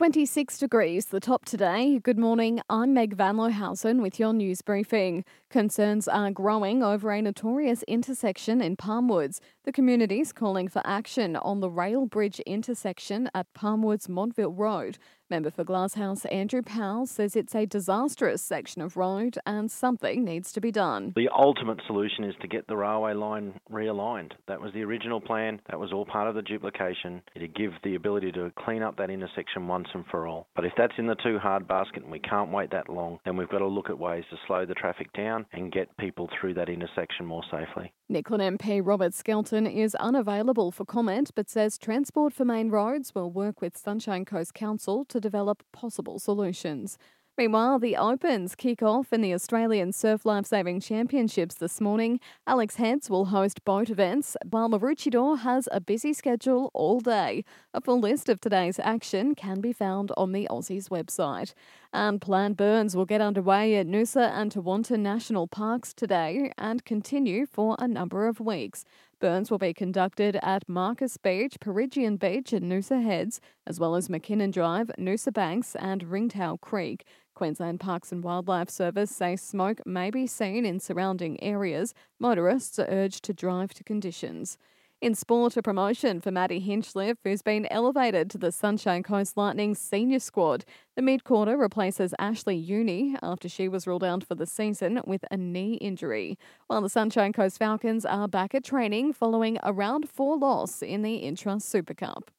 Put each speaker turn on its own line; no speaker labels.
26 degrees, the top today. Good morning, I'm Meg Van Lohausen with your news briefing. Concerns are growing over a notorious intersection in Palmwoods. The community's calling for action on the rail bridge intersection at Palmwoods Montville Road. Member for Glasshouse Andrew Powell says it's a disastrous section of road and something needs to be done.
The ultimate solution is to get the railway line realigned. That was the original plan, that was all part of the duplication. It'd give the ability to clean up that intersection once and for all. But if that's in the too hard basket and we can't wait that long, then we've got to look at ways to slow the traffic down and get people through that intersection more safely.
Nicklin MP Robert Skelton is unavailable for comment but says Transport for Main Roads will work with Sunshine Coast Council to develop possible solutions. Meanwhile, the Opens kick off in the Australian Surf Lifesaving Championships this morning. Alex Heads will host boat events, while Maroochydore has a busy schedule all day. A full list of today's action can be found on the Aussies website. And planned burns will get underway at Noosa and Tewantin National Parks today and continue for a number of weeks. Burns will be conducted at Marcus Beach, Peregian Beach, and Noosa Heads, as well as McKinnon Drive, Noosa Banks, and Ringtail Creek. Queensland Parks and Wildlife Service say smoke may be seen in surrounding areas. Motorists are urged to drive to conditions. In sport, a promotion for Maddie Hinchliffe, who's been elevated to the Sunshine Coast Lightning senior squad. The mid courter replaces Ashley Unie after she was ruled out for the season with a knee injury. While the Sunshine Coast Falcons are back at training following a round four loss in the Intrust Super Cup.